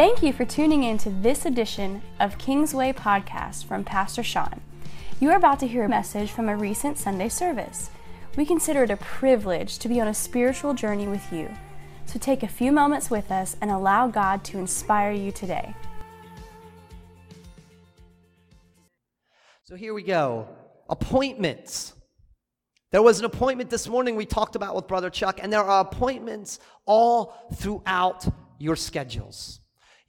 Thank you for tuning in to this edition of Kingsway Podcast from Pastor Sean. You are about to hear a message from a recent Sunday service. We consider it a privilege to be on a spiritual journey with you. So take a few moments with us and allow God to inspire you today. So here we go appointments. There was an appointment this morning we talked about with Brother Chuck, and there are appointments all throughout your schedules.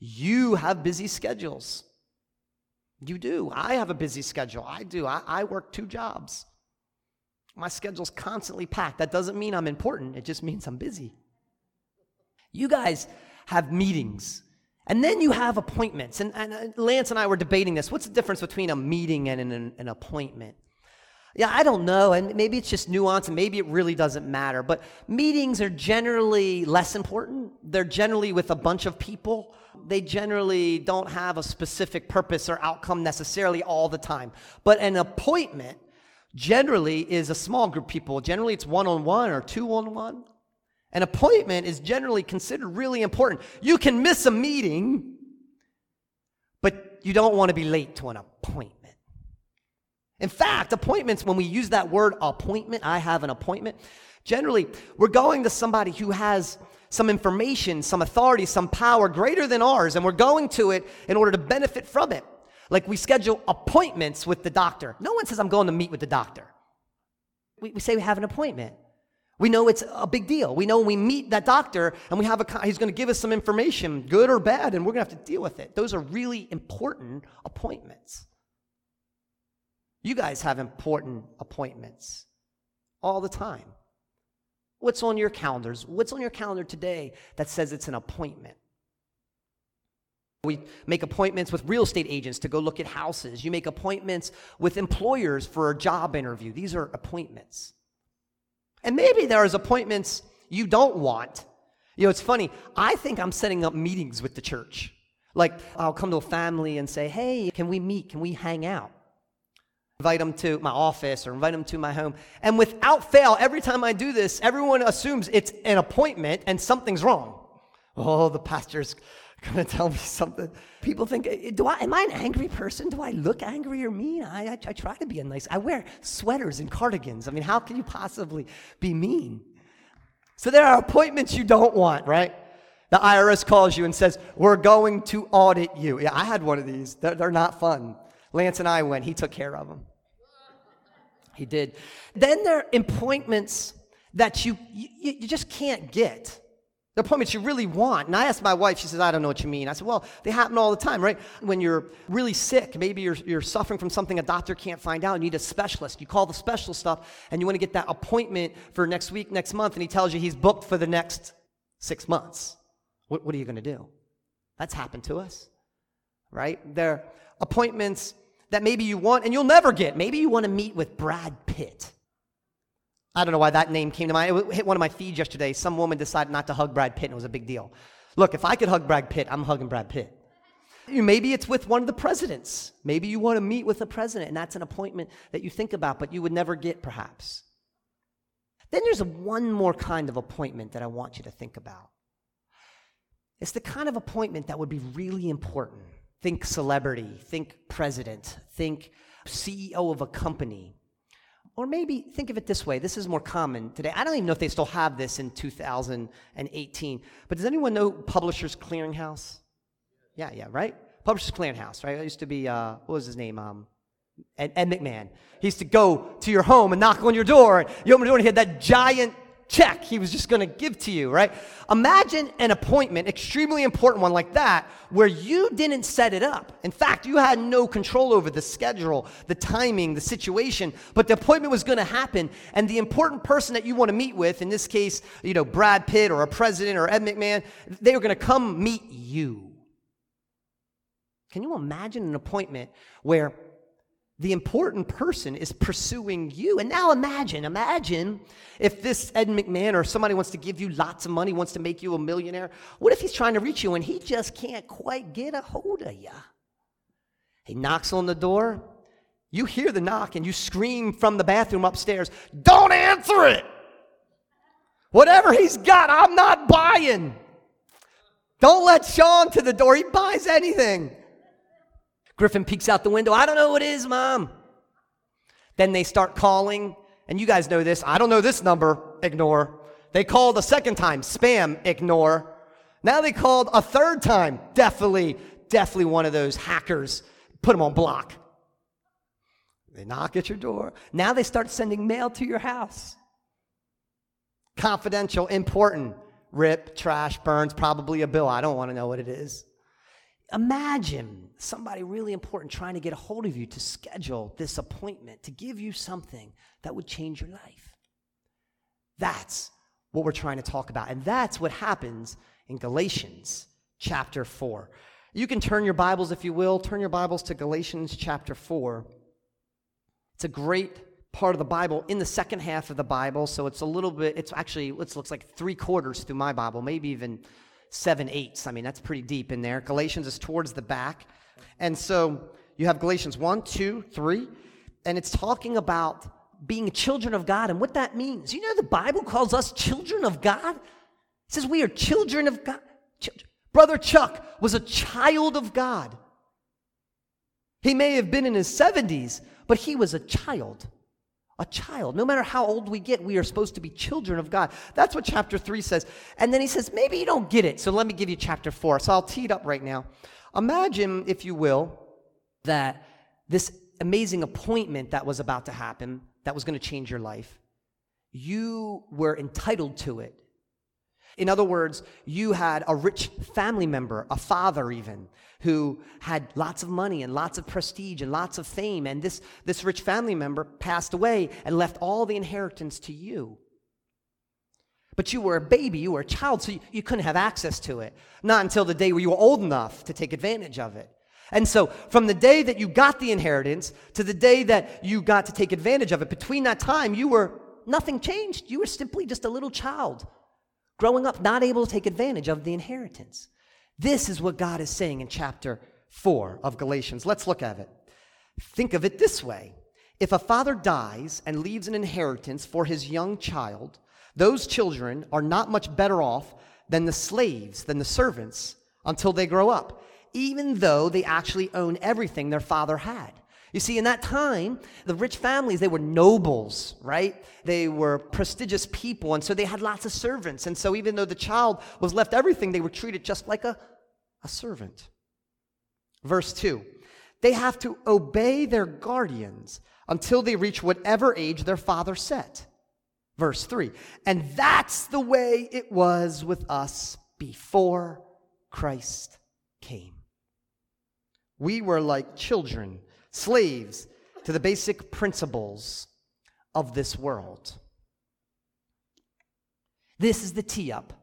You have busy schedules. You do. I have a busy schedule. I do. I, I work two jobs. My schedule's constantly packed. That doesn't mean I'm important, it just means I'm busy. You guys have meetings. And then you have appointments. And, and Lance and I were debating this. What's the difference between a meeting and an, an appointment? Yeah, I don't know. And maybe it's just nuance and maybe it really doesn't matter. But meetings are generally less important. They're generally with a bunch of people. They generally don't have a specific purpose or outcome necessarily all the time. But an appointment generally is a small group people. Generally, it's one on one or two on one. An appointment is generally considered really important. You can miss a meeting, but you don't want to be late to an appointment. In fact, appointments, when we use that word appointment, I have an appointment, generally we're going to somebody who has some information, some authority, some power greater than ours, and we're going to it in order to benefit from it. Like we schedule appointments with the doctor. No one says, I'm going to meet with the doctor. We, we say we have an appointment. We know it's a big deal. We know we meet that doctor and we have a, he's going to give us some information, good or bad, and we're going to have to deal with it. Those are really important appointments. You guys have important appointments all the time. What's on your calendars? What's on your calendar today that says it's an appointment? We make appointments with real estate agents to go look at houses. You make appointments with employers for a job interview. These are appointments. And maybe there's appointments you don't want. You know, it's funny. I think I'm setting up meetings with the church. Like, I'll come to a family and say, hey, can we meet? Can we hang out? Invite them to my office or invite them to my home. And without fail, every time I do this, everyone assumes it's an appointment and something's wrong. Oh, the pastor's to tell me something. People think, eh, do I, am I an angry person? Do I look angry or mean? I, I, I try to be a nice, I wear sweaters and cardigans. I mean, how can you possibly be mean? So there are appointments you don't want, right? The IRS calls you and says, We're going to audit you. Yeah, I had one of these. They're, they're not fun. Lance and I went, he took care of them. He did. Then there are appointments that you, you, you just can't get. The appointments you really want. And I asked my wife, she says, I don't know what you mean. I said, well, they happen all the time, right? When you're really sick, maybe you're, you're suffering from something a doctor can't find out, you need a specialist. You call the specialist up and you want to get that appointment for next week, next month, and he tells you he's booked for the next six months. What, what are you going to do? That's happened to us, right? There appointments that maybe you want and you'll never get. Maybe you want to meet with Brad Pitt. I don't know why that name came to mind. It hit one of my feeds yesterday. Some woman decided not to hug Brad Pitt and it was a big deal. Look, if I could hug Brad Pitt, I'm hugging Brad Pitt. Maybe it's with one of the presidents. Maybe you want to meet with a president and that's an appointment that you think about but you would never get perhaps. Then there's one more kind of appointment that I want you to think about. It's the kind of appointment that would be really important Think celebrity, think president, think CEO of a company. Or maybe think of it this way this is more common today. I don't even know if they still have this in 2018. But does anyone know Publishers Clearinghouse? Yeah, yeah, right? Publishers Clearinghouse, right? It used to be, uh, what was his name? Um, Ed, Ed McMahon. He used to go to your home and knock on your door. And You open the door and he had that giant check he was just going to give to you, right? Imagine an appointment, extremely important one like that, where you didn't set it up. In fact, you had no control over the schedule, the timing, the situation, but the appointment was going to happen. And the important person that you want to meet with, in this case, you know, Brad Pitt or a president or Ed McMahon, they were going to come meet you. Can you imagine an appointment where the important person is pursuing you. And now imagine, imagine if this Ed McMahon or somebody wants to give you lots of money, wants to make you a millionaire. What if he's trying to reach you and he just can't quite get a hold of you? He knocks on the door. You hear the knock and you scream from the bathroom upstairs, Don't answer it! Whatever he's got, I'm not buying. Don't let Sean to the door. He buys anything. Griffin peeks out the window. I don't know who it is, mom. Then they start calling, and you guys know this. I don't know this number. Ignore. They called a second time. Spam. Ignore. Now they called a third time. Definitely, definitely one of those hackers. Put them on block. They knock at your door. Now they start sending mail to your house. Confidential, important. Rip, trash, burns, probably a bill. I don't want to know what it is. Imagine somebody really important trying to get a hold of you to schedule this appointment, to give you something that would change your life. That's what we're trying to talk about. And that's what happens in Galatians chapter 4. You can turn your Bibles, if you will, turn your Bibles to Galatians chapter 4. It's a great part of the Bible in the second half of the Bible, so it's a little bit, it's actually, it looks like three quarters through my Bible, maybe even seven eighths. I mean, that's pretty deep in there. Galatians is towards the back. And so you have Galatians 1, 2, 3, and it's talking about being children of God and what that means. You know, the Bible calls us children of God. It says we are children of God. Brother Chuck was a child of God. He may have been in his 70s, but he was a child a child. No matter how old we get, we are supposed to be children of God. That's what chapter 3 says. And then he says, maybe you don't get it. So let me give you chapter 4. So I'll tee it up right now. Imagine, if you will, that this amazing appointment that was about to happen, that was going to change your life, you were entitled to it. In other words, you had a rich family member, a father even, who had lots of money and lots of prestige and lots of fame. And this, this rich family member passed away and left all the inheritance to you. But you were a baby, you were a child, so you, you couldn't have access to it. Not until the day where you were old enough to take advantage of it. And so, from the day that you got the inheritance to the day that you got to take advantage of it, between that time, you were nothing changed. You were simply just a little child growing up not able to take advantage of the inheritance. This is what God is saying in chapter 4 of Galatians. Let's look at it. Think of it this way if a father dies and leaves an inheritance for his young child, those children are not much better off than the slaves, than the servants, until they grow up, even though they actually own everything their father had. You see, in that time, the rich families, they were nobles, right? They were prestigious people, and so they had lots of servants. And so, even though the child was left everything, they were treated just like a, a servant. Verse 2 They have to obey their guardians until they reach whatever age their father set. Verse 3 And that's the way it was with us before Christ came. We were like children, slaves to the basic principles of this world. This is the tee up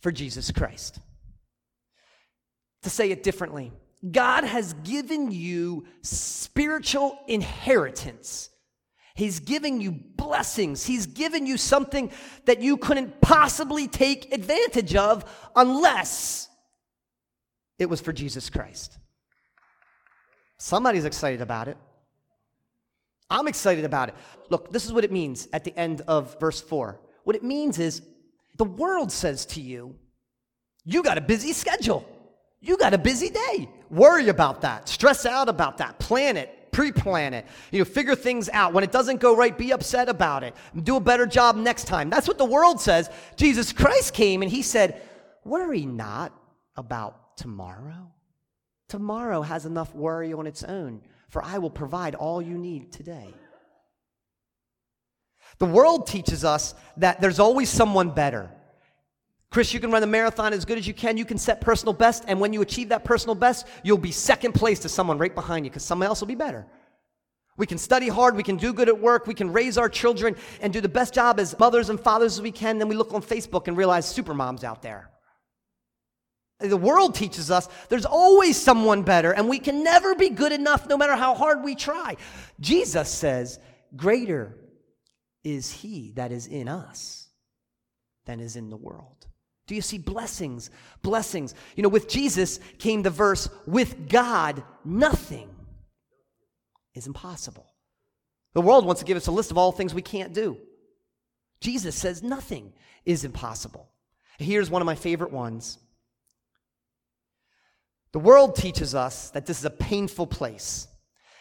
for Jesus Christ. To say it differently, God has given you spiritual inheritance. He's giving you blessings. He's given you something that you couldn't possibly take advantage of unless it was for Jesus Christ. Somebody's excited about it. I'm excited about it. Look, this is what it means at the end of verse 4. What it means is the world says to you, you got a busy schedule. You got a busy day. Worry about that. Stress out about that. Plan it. Pre-plan it. You know, figure things out. When it doesn't go right, be upset about it. Do a better job next time. That's what the world says. Jesus Christ came and he said, "Worry not about tomorrow. Tomorrow has enough worry on its own, for I will provide all you need today." The world teaches us that there's always someone better. Chris, you can run a marathon as good as you can. You can set personal best. And when you achieve that personal best, you'll be second place to someone right behind you because someone else will be better. We can study hard. We can do good at work. We can raise our children and do the best job as mothers and fathers as we can. Then we look on Facebook and realize super moms out there. The world teaches us there's always someone better, and we can never be good enough no matter how hard we try. Jesus says, Greater is he that is in us than is in the world. Do you see blessings? Blessings. You know, with Jesus came the verse, with God, nothing is impossible. The world wants to give us a list of all things we can't do. Jesus says nothing is impossible. Here's one of my favorite ones The world teaches us that this is a painful place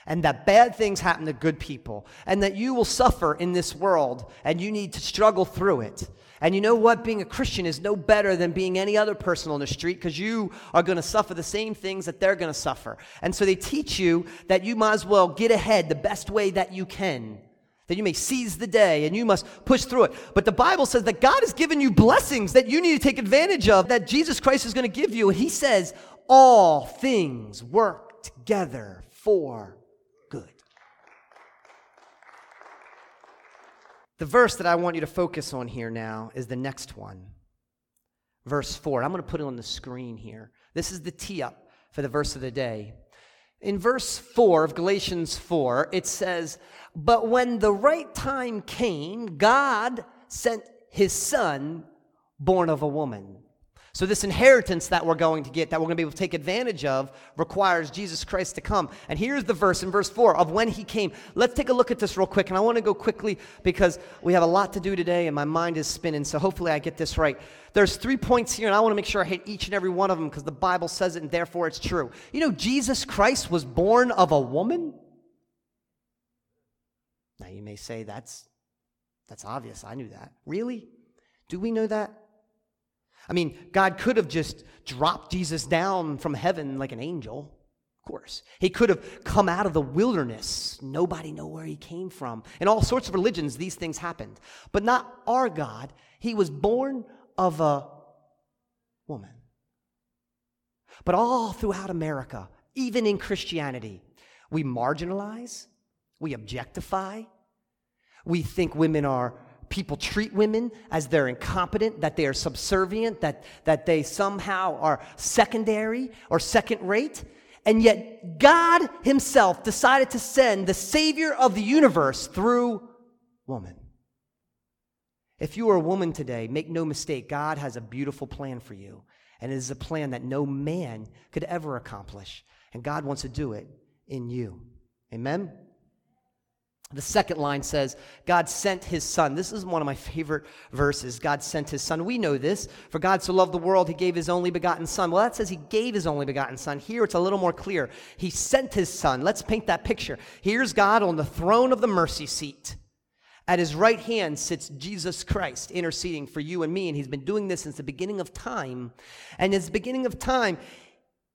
and that bad things happen to good people and that you will suffer in this world and you need to struggle through it. And you know what? Being a Christian is no better than being any other person on the street because you are going to suffer the same things that they're going to suffer. And so they teach you that you might as well get ahead the best way that you can. That you may seize the day and you must push through it. But the Bible says that God has given you blessings that you need to take advantage of, that Jesus Christ is going to give you. He says, all things work together for good. The verse that I want you to focus on here now is the next one, verse 4. I'm going to put it on the screen here. This is the tee up for the verse of the day. In verse 4 of Galatians 4, it says, But when the right time came, God sent his son, born of a woman. So, this inheritance that we're going to get, that we're going to be able to take advantage of, requires Jesus Christ to come. And here's the verse in verse 4 of when he came. Let's take a look at this real quick. And I want to go quickly because we have a lot to do today and my mind is spinning. So, hopefully, I get this right. There's three points here, and I want to make sure I hit each and every one of them because the Bible says it and therefore it's true. You know, Jesus Christ was born of a woman? Now, you may say that's, that's obvious. I knew that. Really? Do we know that? I mean, God could have just dropped Jesus down from heaven like an angel. Of course. He could have come out of the wilderness. Nobody know where he came from. In all sorts of religions, these things happened. But not our God. He was born of a woman. But all throughout America, even in Christianity, we marginalize, we objectify, we think women are people treat women as they're incompetent, that they are subservient, that, that they somehow are secondary or second rate. And yet, God Himself decided to send the Savior of the universe through woman. If you are a woman today, make no mistake, God has a beautiful plan for you. And it is a plan that no man could ever accomplish. And God wants to do it in you. Amen? The second line says, God sent his son. This is one of my favorite verses. God sent his son. We know this. For God so loved the world, he gave his only begotten son. Well, that says he gave his only begotten son. Here it's a little more clear. He sent his son. Let's paint that picture. Here's God on the throne of the mercy seat. At his right hand sits Jesus Christ interceding for you and me. And he's been doing this since the beginning of time. And in the beginning of time,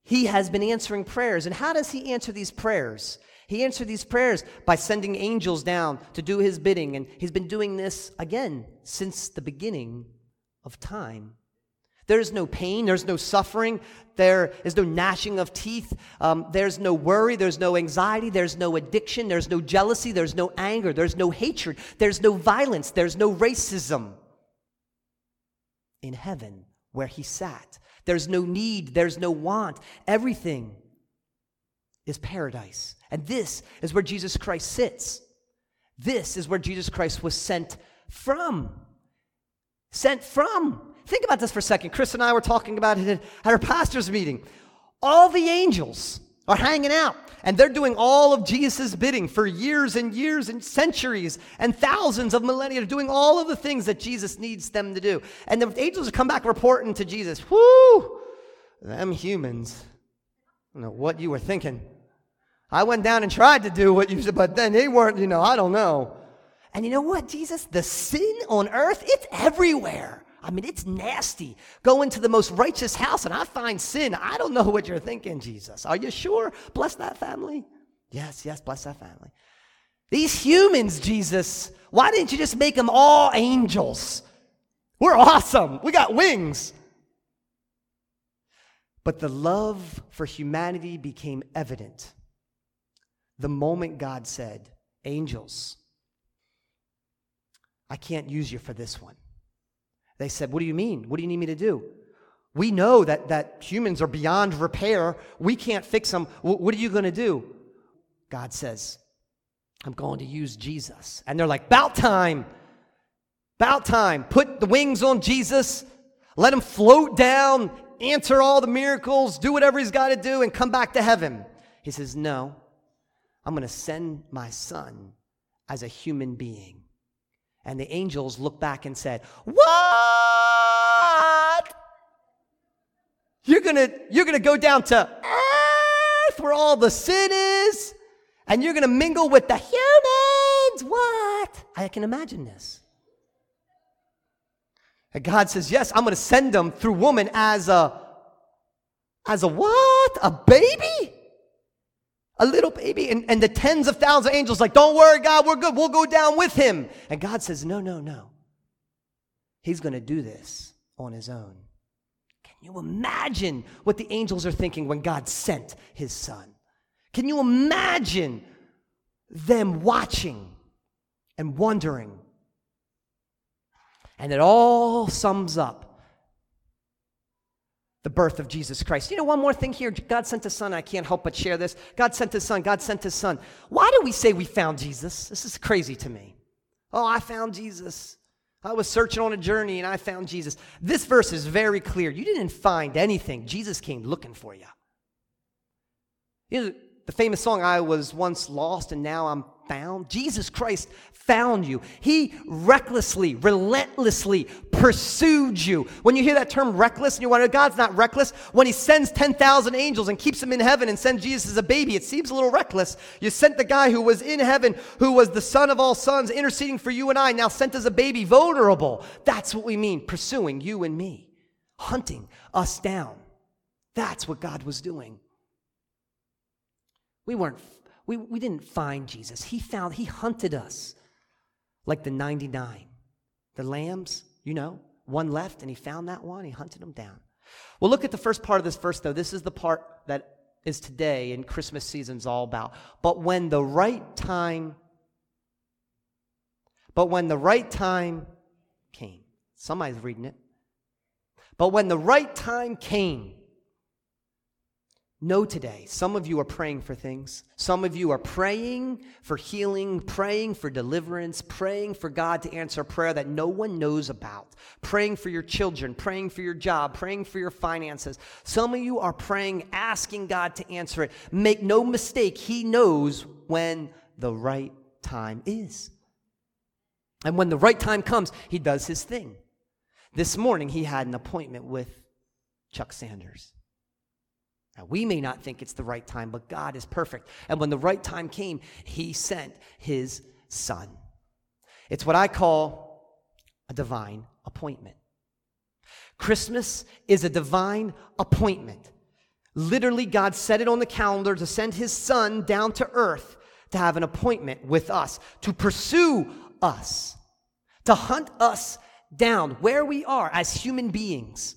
he has been answering prayers. And how does he answer these prayers? He answered these prayers by sending angels down to do his bidding, and he's been doing this again since the beginning of time. There's no pain, there's no suffering, there is no gnashing of teeth, um, there's no worry, there's no anxiety, there's no addiction, there's no jealousy, there's no anger, there's no hatred, there's no violence, there's no racism. In heaven, where he sat, there's no need, there's no want. Everything is paradise. And this is where Jesus Christ sits. This is where Jesus Christ was sent from. Sent from. Think about this for a second. Chris and I were talking about it at our pastor's meeting. All the angels are hanging out and they're doing all of Jesus' bidding for years and years and centuries and thousands of millennia. Doing all of the things that Jesus needs them to do. And the angels come back reporting to Jesus, whoo, them humans. I don't know what you were thinking. I went down and tried to do what you said, but then they weren't, you know, I don't know. And you know what, Jesus? The sin on earth, it's everywhere. I mean, it's nasty. Go into the most righteous house and I find sin. I don't know what you're thinking, Jesus. Are you sure? Bless that family. Yes, yes, bless that family. These humans, Jesus, why didn't you just make them all angels? We're awesome. We got wings. But the love for humanity became evident the moment God said, Angels, I can't use you for this one. They said, What do you mean? What do you need me to do? We know that, that humans are beyond repair. We can't fix them. W- what are you going to do? God says, I'm going to use Jesus. And they're like, About time. About time. Put the wings on Jesus. Let him float down, answer all the miracles, do whatever he's got to do, and come back to heaven. He says, No. I'm going to send my son as a human being. And the angels looked back and said, What? You're going gonna, you're gonna go down to earth where all the sin is, and you're gonna mingle with the humans. What? I can imagine this. And God says, Yes, I'm gonna send them through woman as a as a what? A baby? A little baby. And, and the tens of thousands of angels, like, don't worry, God, we're good. We'll go down with him. And God says, No, no, no. He's going to do this on his own. Can you imagine what the angels are thinking when God sent his son? Can you imagine them watching and wondering? And it all sums up the birth of Jesus Christ. You know, one more thing here. God sent his son. I can't help but share this. God sent his son. God sent his son. Why do we say we found Jesus? This is crazy to me. Oh, I found Jesus. I was searching on a journey and I found Jesus. This verse is very clear. You didn't find anything, Jesus came looking for you. You know, the famous song, I was once lost and now I'm found. Jesus Christ found you. He recklessly, relentlessly pursued you. When you hear that term reckless and you wonder, God's not reckless, when He sends 10,000 angels and keeps them in heaven and sends Jesus as a baby, it seems a little reckless. You sent the guy who was in heaven, who was the son of all sons, interceding for you and I, now sent as a baby, vulnerable. That's what we mean, pursuing you and me, hunting us down. That's what God was doing. We weren't, we, we didn't find Jesus. He found, he hunted us like the 99. The lambs, you know, one left and he found that one, he hunted them down. Well, look at the first part of this verse, though. This is the part that is today and Christmas season's all about. But when the right time, but when the right time came, somebody's reading it. But when the right time came, Know today, some of you are praying for things. Some of you are praying for healing, praying for deliverance, praying for God to answer a prayer that no one knows about, praying for your children, praying for your job, praying for your finances. Some of you are praying, asking God to answer it. Make no mistake, He knows when the right time is. And when the right time comes, He does His thing. This morning, He had an appointment with Chuck Sanders. Now, we may not think it's the right time, but God is perfect. And when the right time came, He sent His Son. It's what I call a divine appointment. Christmas is a divine appointment. Literally, God set it on the calendar to send His Son down to earth to have an appointment with us, to pursue us, to hunt us down where we are as human beings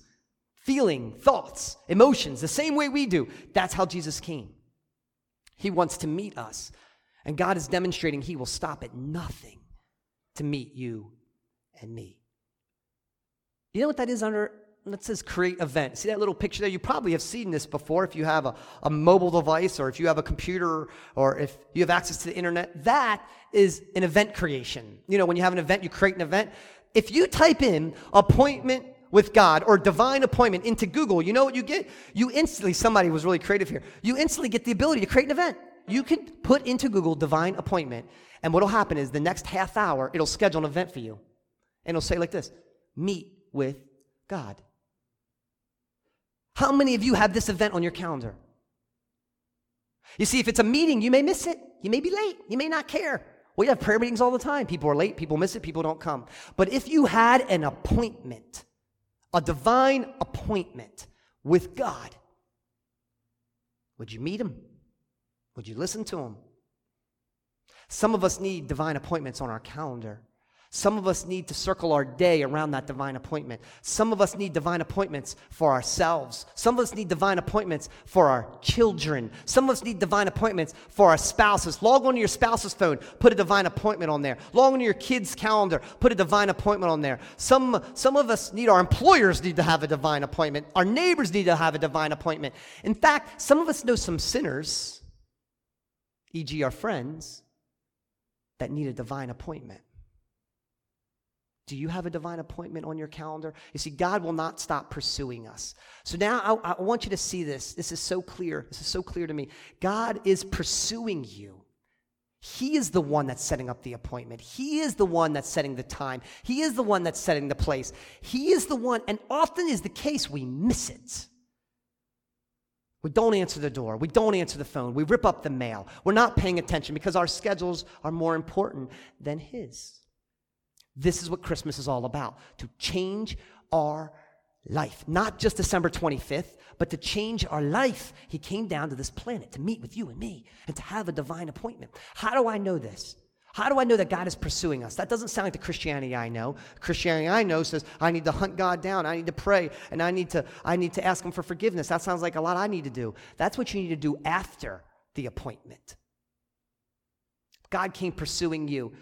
feeling, thoughts, emotions, the same way we do. That's how Jesus came. He wants to meet us. And God is demonstrating He will stop at nothing to meet you and me. You know what that is under? That says create event. See that little picture there? You probably have seen this before if you have a, a mobile device or if you have a computer or if you have access to the internet. That is an event creation. You know, when you have an event, you create an event. If you type in appointment with God or divine appointment into Google, you know what you get? You instantly, somebody was really creative here, you instantly get the ability to create an event. You can put into Google divine appointment, and what'll happen is the next half hour, it'll schedule an event for you. And it'll say like this meet with God. How many of you have this event on your calendar? You see, if it's a meeting, you may miss it. You may be late. You may not care. We have prayer meetings all the time. People are late, people miss it, people don't come. But if you had an appointment, a divine appointment with God, would you meet him? Would you listen to him? Some of us need divine appointments on our calendar. Some of us need to circle our day around that divine appointment. Some of us need divine appointments for ourselves. Some of us need divine appointments for our children. Some of us need divine appointments for our spouses. Log on to your spouse's phone, put a divine appointment on there. Log on to your kids' calendar, put a divine appointment on there. Some, some of us need, our employers need to have a divine appointment. Our neighbors need to have a divine appointment. In fact, some of us know some sinners, e.g., our friends, that need a divine appointment. Do you have a divine appointment on your calendar? You see, God will not stop pursuing us. So now I, I, want you to see this. This is so clear. This is so clear to me. God is pursuing you. He is the one that's setting up the appointment. He is the one that's setting the time. He is the one that's setting the place. He is the one, and often is the case we miss it. We don't answer the door. We don't answer the phone. We rip up the mail. We're not paying attention because our schedules are more important than His. This is what Christmas is all about to change our life. Not just December 25th, but to change our life. He came down to this planet to meet with you and me and to have a divine appointment. How do I know this? How do I know that God is pursuing us? That doesn't sound like the Christianity I know. Christianity I know says I need to hunt God down, I need to pray, and I need to I need to ask him for forgiveness. That sounds like a lot I need to do. That's what you need to do after the appointment. God came pursuing you.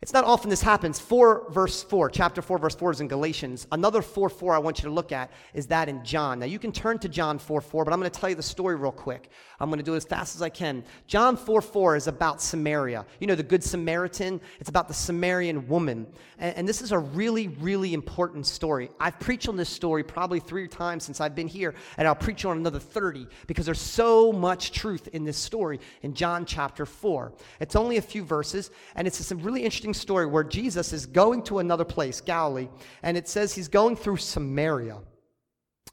It's not often this happens. 4 verse 4, chapter 4, verse 4 is in Galatians. Another 4 4 I want you to look at is that in John. Now you can turn to John 4 4, but I'm going to tell you the story real quick. I'm going to do it as fast as I can. John 4 4 is about Samaria. You know, the Good Samaritan? It's about the Samaritan woman. And, and this is a really, really important story. I've preached on this story probably three times since I've been here, and I'll preach on another 30 because there's so much truth in this story in John chapter 4. It's only a few verses, and it's a really interesting story where Jesus is going to another place, Galilee, and it says he's going through Samaria.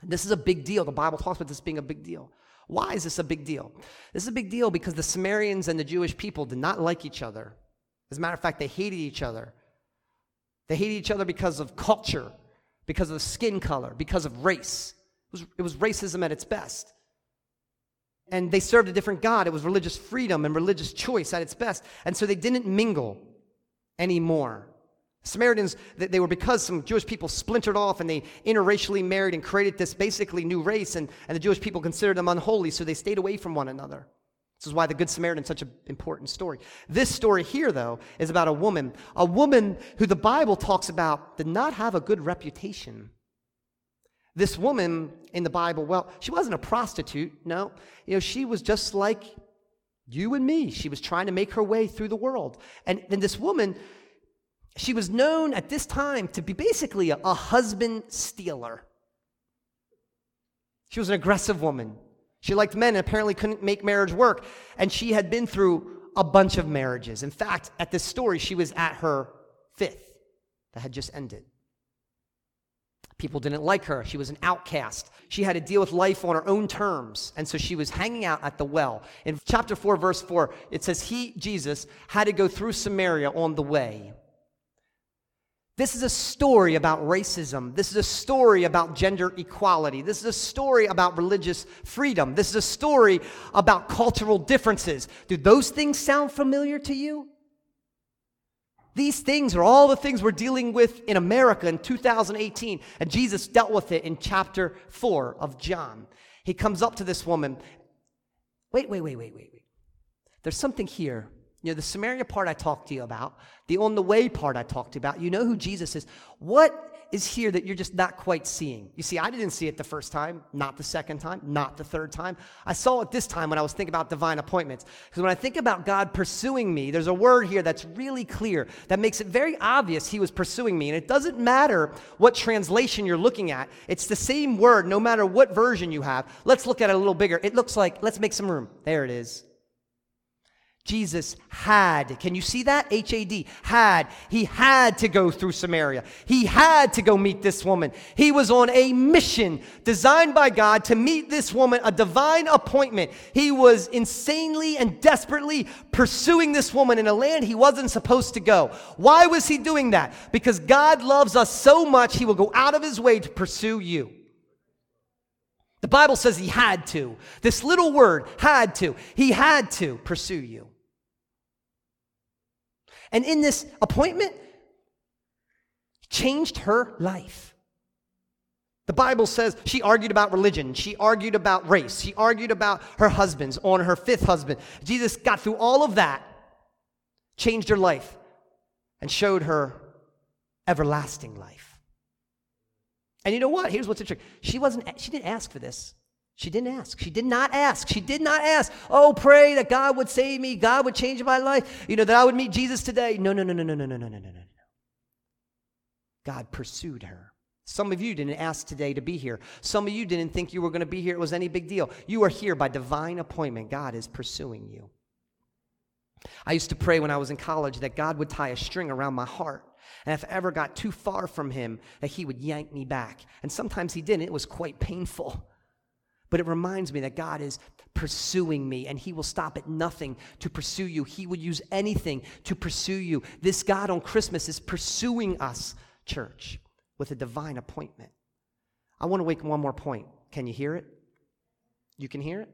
This is a big deal. The Bible talks about this being a big deal. Why is this a big deal? This is a big deal because the Samaritans and the Jewish people did not like each other. As a matter of fact, they hated each other. They hated each other because of culture, because of skin color, because of race. It was, it was racism at its best. And they served a different God. It was religious freedom and religious choice at its best. And so they didn't mingle anymore. Samaritans, they were because some Jewish people splintered off and they interracially married and created this basically new race, and, and the Jewish people considered them unholy, so they stayed away from one another. This is why the Good Samaritan is such an important story. This story here, though, is about a woman, a woman who the Bible talks about did not have a good reputation. This woman in the Bible, well, she wasn't a prostitute, no. You know, she was just like you and me. She was trying to make her way through the world. And then this woman, she was known at this time to be basically a, a husband stealer. She was an aggressive woman. She liked men and apparently couldn't make marriage work. And she had been through a bunch of marriages. In fact, at this story, she was at her fifth that had just ended. People didn't like her. She was an outcast. She had to deal with life on her own terms. And so she was hanging out at the well. In chapter 4, verse 4, it says, He, Jesus, had to go through Samaria on the way. This is a story about racism. This is a story about gender equality. This is a story about religious freedom. This is a story about cultural differences. Do those things sound familiar to you? These things are all the things we're dealing with in America in 2018. And Jesus dealt with it in chapter 4 of John. He comes up to this woman. Wait, wait, wait, wait, wait, wait. There's something here you know, the Samaria part I talked to you about, the on the way part I talked about, you know who Jesus is. What is here that you're just not quite seeing? You see, I didn't see it the first time, not the second time, not the third time. I saw it this time when I was thinking about divine appointments. Because when I think about God pursuing me, there's a word here that's really clear that makes it very obvious He was pursuing me. And it doesn't matter what translation you're looking at, it's the same word no matter what version you have. Let's look at it a little bigger. It looks like, let's make some room. There it is. Jesus had, can you see that? H A D, had. He had to go through Samaria. He had to go meet this woman. He was on a mission designed by God to meet this woman, a divine appointment. He was insanely and desperately pursuing this woman in a land he wasn't supposed to go. Why was he doing that? Because God loves us so much, he will go out of his way to pursue you. The Bible says he had to. This little word, had to. He had to pursue you. And in this appointment, changed her life. The Bible says she argued about religion. She argued about race. She argued about her husbands on her fifth husband. Jesus got through all of that, changed her life, and showed her everlasting life. And you know what? Here's what's interesting. She wasn't she didn't ask for this. She didn't ask. She did not ask. She did not ask, oh, pray that God would save me, God would change my life, you know, that I would meet Jesus today. No, no, no, no, no, no, no, no, no, no, no. God pursued her. Some of you didn't ask today to be here. Some of you didn't think you were going to be here. It was any big deal. You are here by divine appointment. God is pursuing you. I used to pray when I was in college that God would tie a string around my heart. And if I ever got too far from Him, that He would yank me back. And sometimes He didn't. It was quite painful. But it reminds me that God is pursuing me and he will stop at nothing to pursue you. He will use anything to pursue you. This God on Christmas is pursuing us, church, with a divine appointment. I want to make one more point. Can you hear it? You can hear it?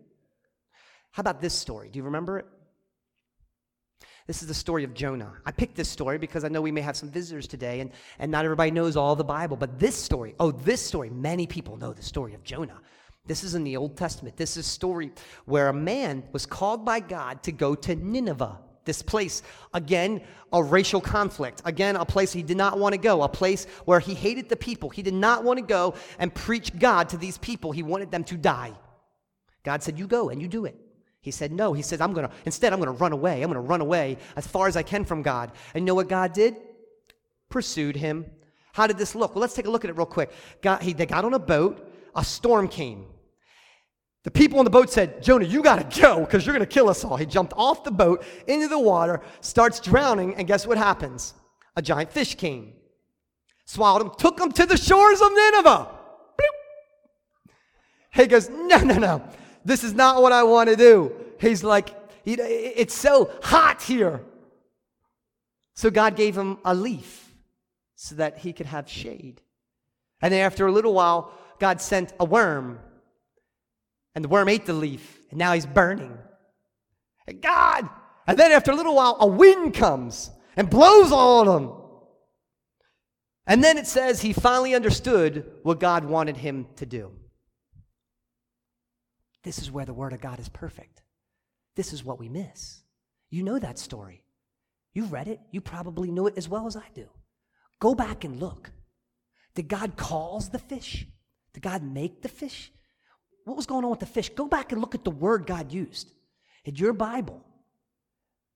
How about this story? Do you remember it? This is the story of Jonah. I picked this story because I know we may have some visitors today, and, and not everybody knows all the Bible. But this story, oh, this story, many people know the story of Jonah. This is in the Old Testament. This is a story where a man was called by God to go to Nineveh. This place, again, a racial conflict. Again, a place he did not want to go, a place where he hated the people. He did not want to go and preach God to these people. He wanted them to die. God said, You go and you do it. He said, No. He says, I'm to, instead, I'm to run away. I'm to run away as far as I can from God. And know what God did? Pursued him. How did this look? Well, let's take a look at it real quick. God, he, they got on a boat a storm came. The people on the boat said, Jonah, you got to go because you're going to kill us all. He jumped off the boat into the water, starts drowning, and guess what happens? A giant fish came, swallowed him, took him to the shores of Nineveh. Bloop. He goes, No, no, no. This is not what I want to do. He's like, It's so hot here. So God gave him a leaf so that he could have shade. And then after a little while, God sent a worm, and the worm ate the leaf, and now he's burning. And God! And then after a little while, a wind comes and blows all on him. And then it says he finally understood what God wanted him to do. This is where the Word of God is perfect. This is what we miss. You know that story. You read it. You probably know it as well as I do. Go back and look. Did God cause the fish? Did God make the fish? What was going on with the fish? Go back and look at the word God used in your Bible.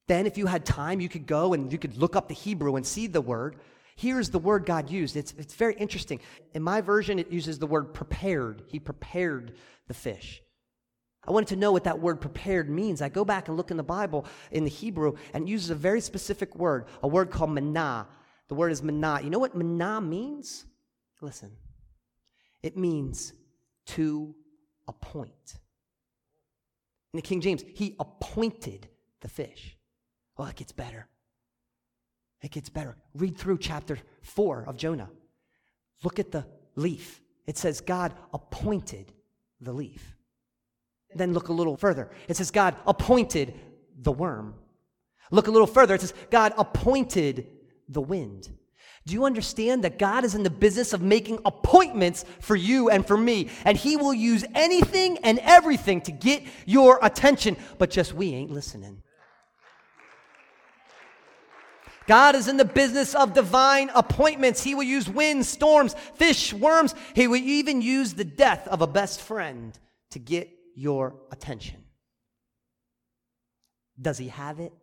Then, if you had time, you could go and you could look up the Hebrew and see the word. Here's the word God used. It's, it's very interesting. In my version, it uses the word prepared. He prepared the fish. I wanted to know what that word prepared means. I go back and look in the Bible in the Hebrew and it uses a very specific word, a word called manah. The word is manah. You know what manah means? Listen. It means to appoint. In the King James, he appointed the fish. Well, it gets better. It gets better. Read through chapter 4 of Jonah. Look at the leaf. It says God appointed the leaf. Then look a little further. It says God appointed the worm. Look a little further. It says God appointed the wind. Do you understand that God is in the business of making appointments for you and for me? And He will use anything and everything to get your attention, but just we ain't listening. God is in the business of divine appointments. He will use winds, storms, fish, worms. He will even use the death of a best friend to get your attention. Does He have it?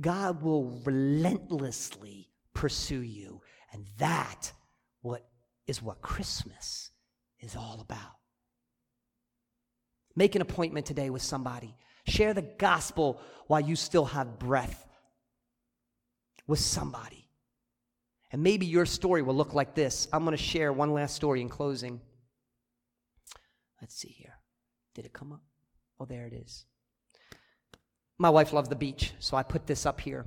God will relentlessly pursue you. And that what is what Christmas is all about. Make an appointment today with somebody. Share the gospel while you still have breath with somebody. And maybe your story will look like this. I'm going to share one last story in closing. Let's see here. Did it come up? Oh, there it is. My wife loves the beach, so I put this up here.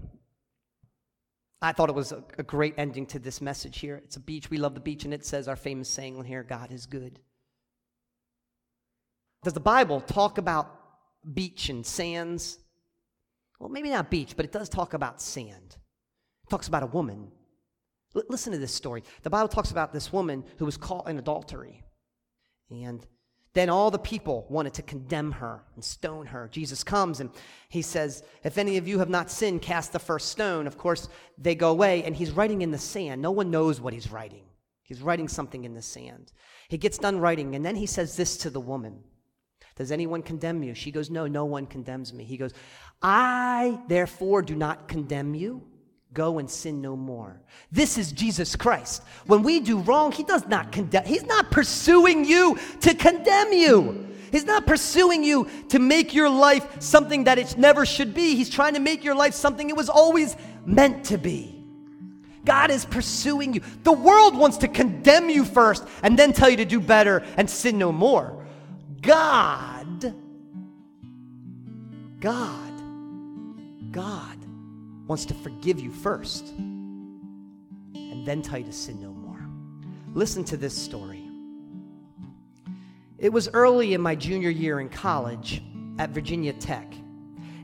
I thought it was a, a, great ending to this message here. It's a beach. We love the beach, and it says our famous saying here God is good. Does the Bible talk about beach and sands? Well, maybe not beach, but it does talk about sand. It talks about a woman. L- listen to this story. The Bible talks about this woman who was caught in adultery. And then all the people wanted to condemn her and stone her. Jesus comes and he says, If any of you have not sinned, cast the first stone. Of course, they go away and he's writing in the sand. No one knows what he's writing. He's writing something in the sand. He gets done writing and then he says this to the woman Does anyone condemn you? She goes, No, no one condemns me. He goes, I therefore do not condemn you. Go and sin no more. This is Jesus Christ. When we do wrong, He does not condemn. He's not pursuing you to condemn you. He's not pursuing you to make your life something that it never should be. He's trying to make your life something it was always meant to be. God is pursuing you. The world wants to condemn you first and then tell you to do better and sin no more. God, God, God wants to forgive you first and then you to sin no more. Listen to this story. It was early in my junior year in college at Virginia Tech,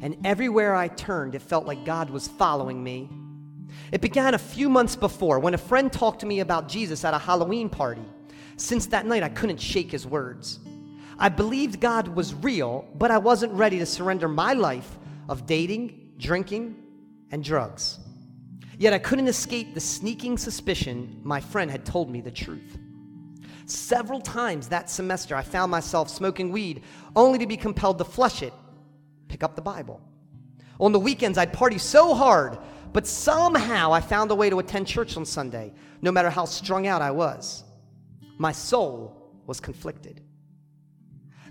and everywhere I turned, it felt like God was following me. It began a few months before when a friend talked to me about Jesus at a Halloween party. Since that night, I couldn't shake his words. I believed God was real, but I wasn't ready to surrender my life of dating, drinking, and drugs. Yet I couldn't escape the sneaking suspicion my friend had told me the truth. Several times that semester, I found myself smoking weed only to be compelled to flush it, pick up the Bible. On the weekends, I'd party so hard, but somehow I found a way to attend church on Sunday, no matter how strung out I was. My soul was conflicted.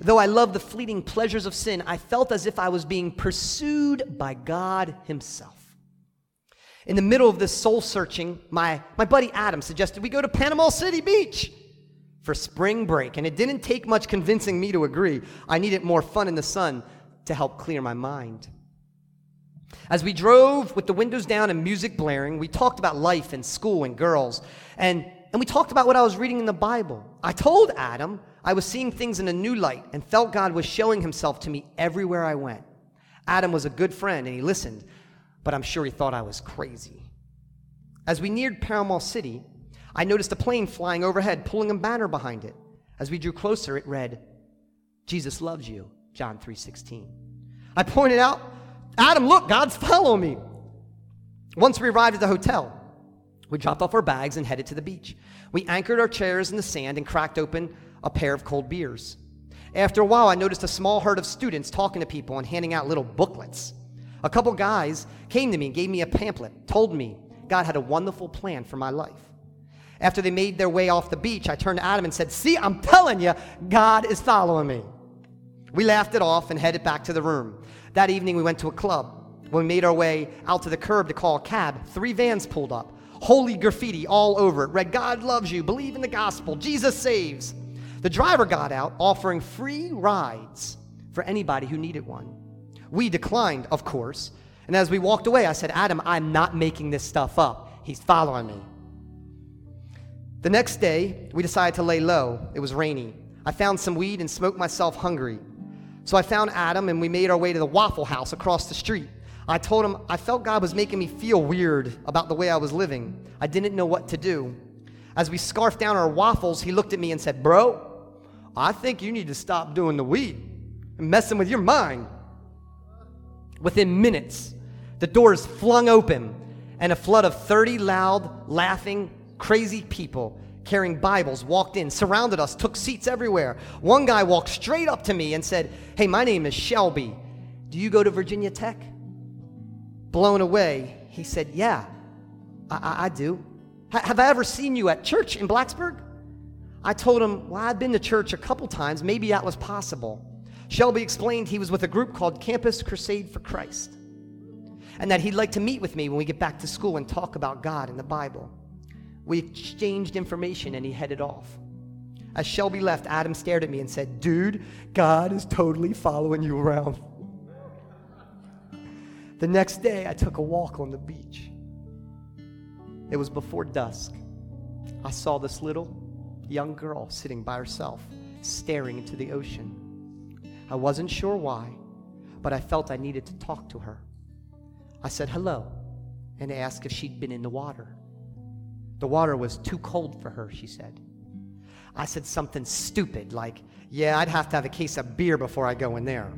Though I loved the fleeting pleasures of sin, I felt as if I was being pursued by God Himself. In the middle of this soul searching, my, my buddy Adam suggested we go to Panama City Beach for spring break, and it didn't take much convincing me to agree. I needed more fun in the sun to help clear my mind. As we drove with the windows down and music blaring, we talked about life and school and girls, and, and we talked about what I was reading in the Bible. I told Adam I was seeing things in a new light and felt God was showing himself to me everywhere I went. Adam was a good friend and he listened, but I'm sure he thought I was crazy. As we neared Panama City, I noticed a plane flying overhead, pulling a banner behind it. As we drew closer, it read, Jesus loves you, John 3:16. I pointed out, Adam, look, God's following me. Once we arrived at the hotel, we dropped off our bags and headed to the beach. We anchored our chairs in the sand and cracked open a pair of cold beers. After a while, I noticed a small herd of students talking to people and handing out little booklets. A couple guys came to me and gave me a pamphlet, told me God had a wonderful plan for my life. After they made their way off the beach, I turned to Adam and said, See, I'm telling you, God is following me. We laughed it off and headed back to the room. That evening, we went to a club. When we made our way out to the curb to call a cab, three vans pulled up. Holy graffiti all over it read, God loves you, believe in the gospel, Jesus saves. The driver got out, offering free rides for anybody who needed one. We declined, of course. And as we walked away, I said, Adam, I'm not making this stuff up. He's following me. The next day, we decided to lay low. It was rainy. I found some weed and smoked myself hungry. So I found Adam and we made our way to the Waffle House across the street. I told him I felt God was making me feel weird about the way I was living. I didn't know what to do. As we scarfed down our waffles, he looked at me and said, Bro, I think you need to stop doing the weed and messing with your mind. Within minutes, the doors flung open and a flood of 30 loud, laughing, crazy people carrying Bibles walked in, surrounded us, took seats everywhere. One guy walked straight up to me and said, Hey, my name is Shelby. Do you go to Virginia Tech? Blown away, he said, Yeah, I, I, I do. H- have I ever seen you at church in Blacksburg? I told him, Well, I've been to church a couple times. Maybe that was possible. Shelby explained he was with a group called Campus Crusade for Christ and that he'd like to meet with me when we get back to school and talk about God and the Bible. We exchanged information and he headed off. As Shelby left, Adam stared at me and said, Dude, God is totally following you around. The next day, I took a walk on the beach. It was before dusk. I saw this little young girl sitting by herself, staring into the ocean. I wasn't sure why, but I felt I needed to talk to her. I said hello and asked if she'd been in the water. The water was too cold for her, she said. I said something stupid like, Yeah, I'd have to have a case of beer before I go in there.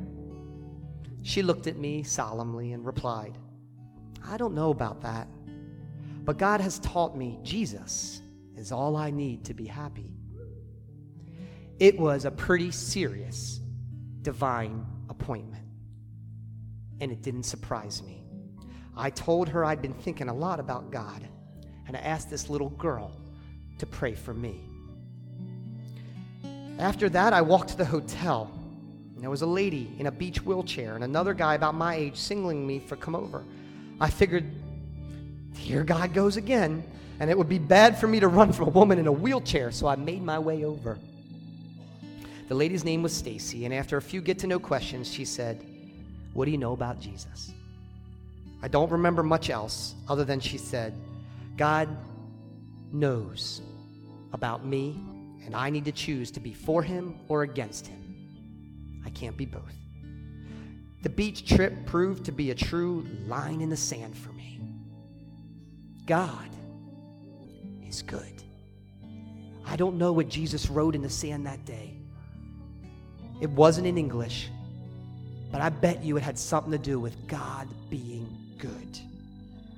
She looked at me solemnly and replied, I don't know about that, but God has taught me Jesus is all I need to be happy. It was a pretty serious divine appointment, and it didn't surprise me. I told her I'd been thinking a lot about God, and I asked this little girl to pray for me. After that, I walked to the hotel. And there was a lady in a beach wheelchair and another guy about my age singling me for come over. I figured, here God goes again, and it would be bad for me to run from a woman in a wheelchair, so I made my way over. The lady's name was Stacy, and after a few get to know questions, she said, What do you know about Jesus? I don't remember much else other than she said, God knows about me, and I need to choose to be for him or against him. I can't be both. The beach trip proved to be a true line in the sand for me. God is good. I don't know what Jesus wrote in the sand that day. It wasn't in English, but I bet you it had something to do with God being good.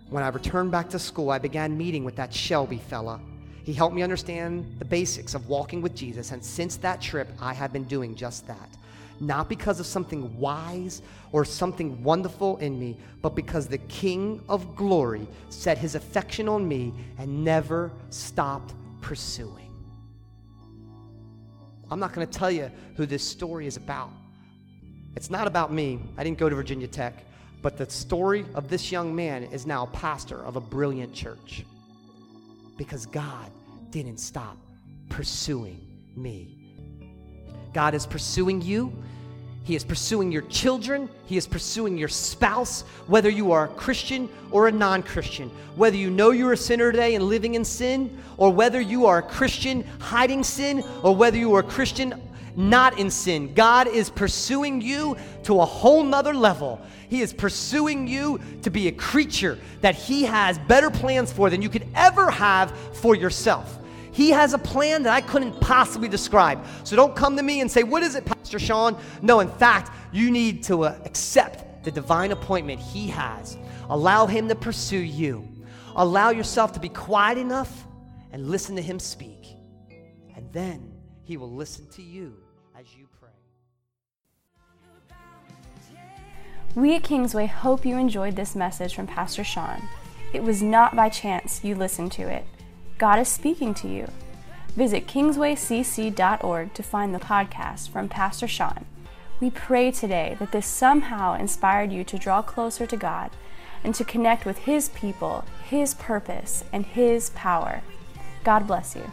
When I returned back to school, I began meeting with that Shelby fella. He helped me understand the basics of walking with Jesus, and since that trip, I have been doing just that. Not because of something wise or something wonderful in me, but because the King of glory set his affection on me and never stopped pursuing. I'm not going to tell you who this story is about. It's not about me. I didn't go to Virginia Tech. But the story of this young man is now a pastor of a brilliant church because God didn't stop pursuing me. God is pursuing you. He is pursuing your children. He is pursuing your spouse, whether you are a Christian or a non Christian. Whether you know you're a sinner today and living in sin, or whether you are a Christian hiding sin, or whether you are a Christian not in sin. God is pursuing you to a whole nother level. He is pursuing you to be a creature that He has better plans for than you could ever have for yourself. He has a plan that I couldn't possibly describe. So don't come to me and say, What is it, Pastor Sean? No, in fact, you need to uh, accept the divine appointment He has. Allow Him to pursue you. Allow yourself to be quiet enough and listen to Him speak. And then He will listen to you as you pray. We at Kingsway hope you enjoyed this message from Pastor Sean. It was not by chance you listened to it. God is speaking to you. Visit kingswaycc.org to find the podcast from Pastor Sean. We pray today that this somehow inspired you to draw closer to God and to connect with His people, His purpose, and His power. God bless you.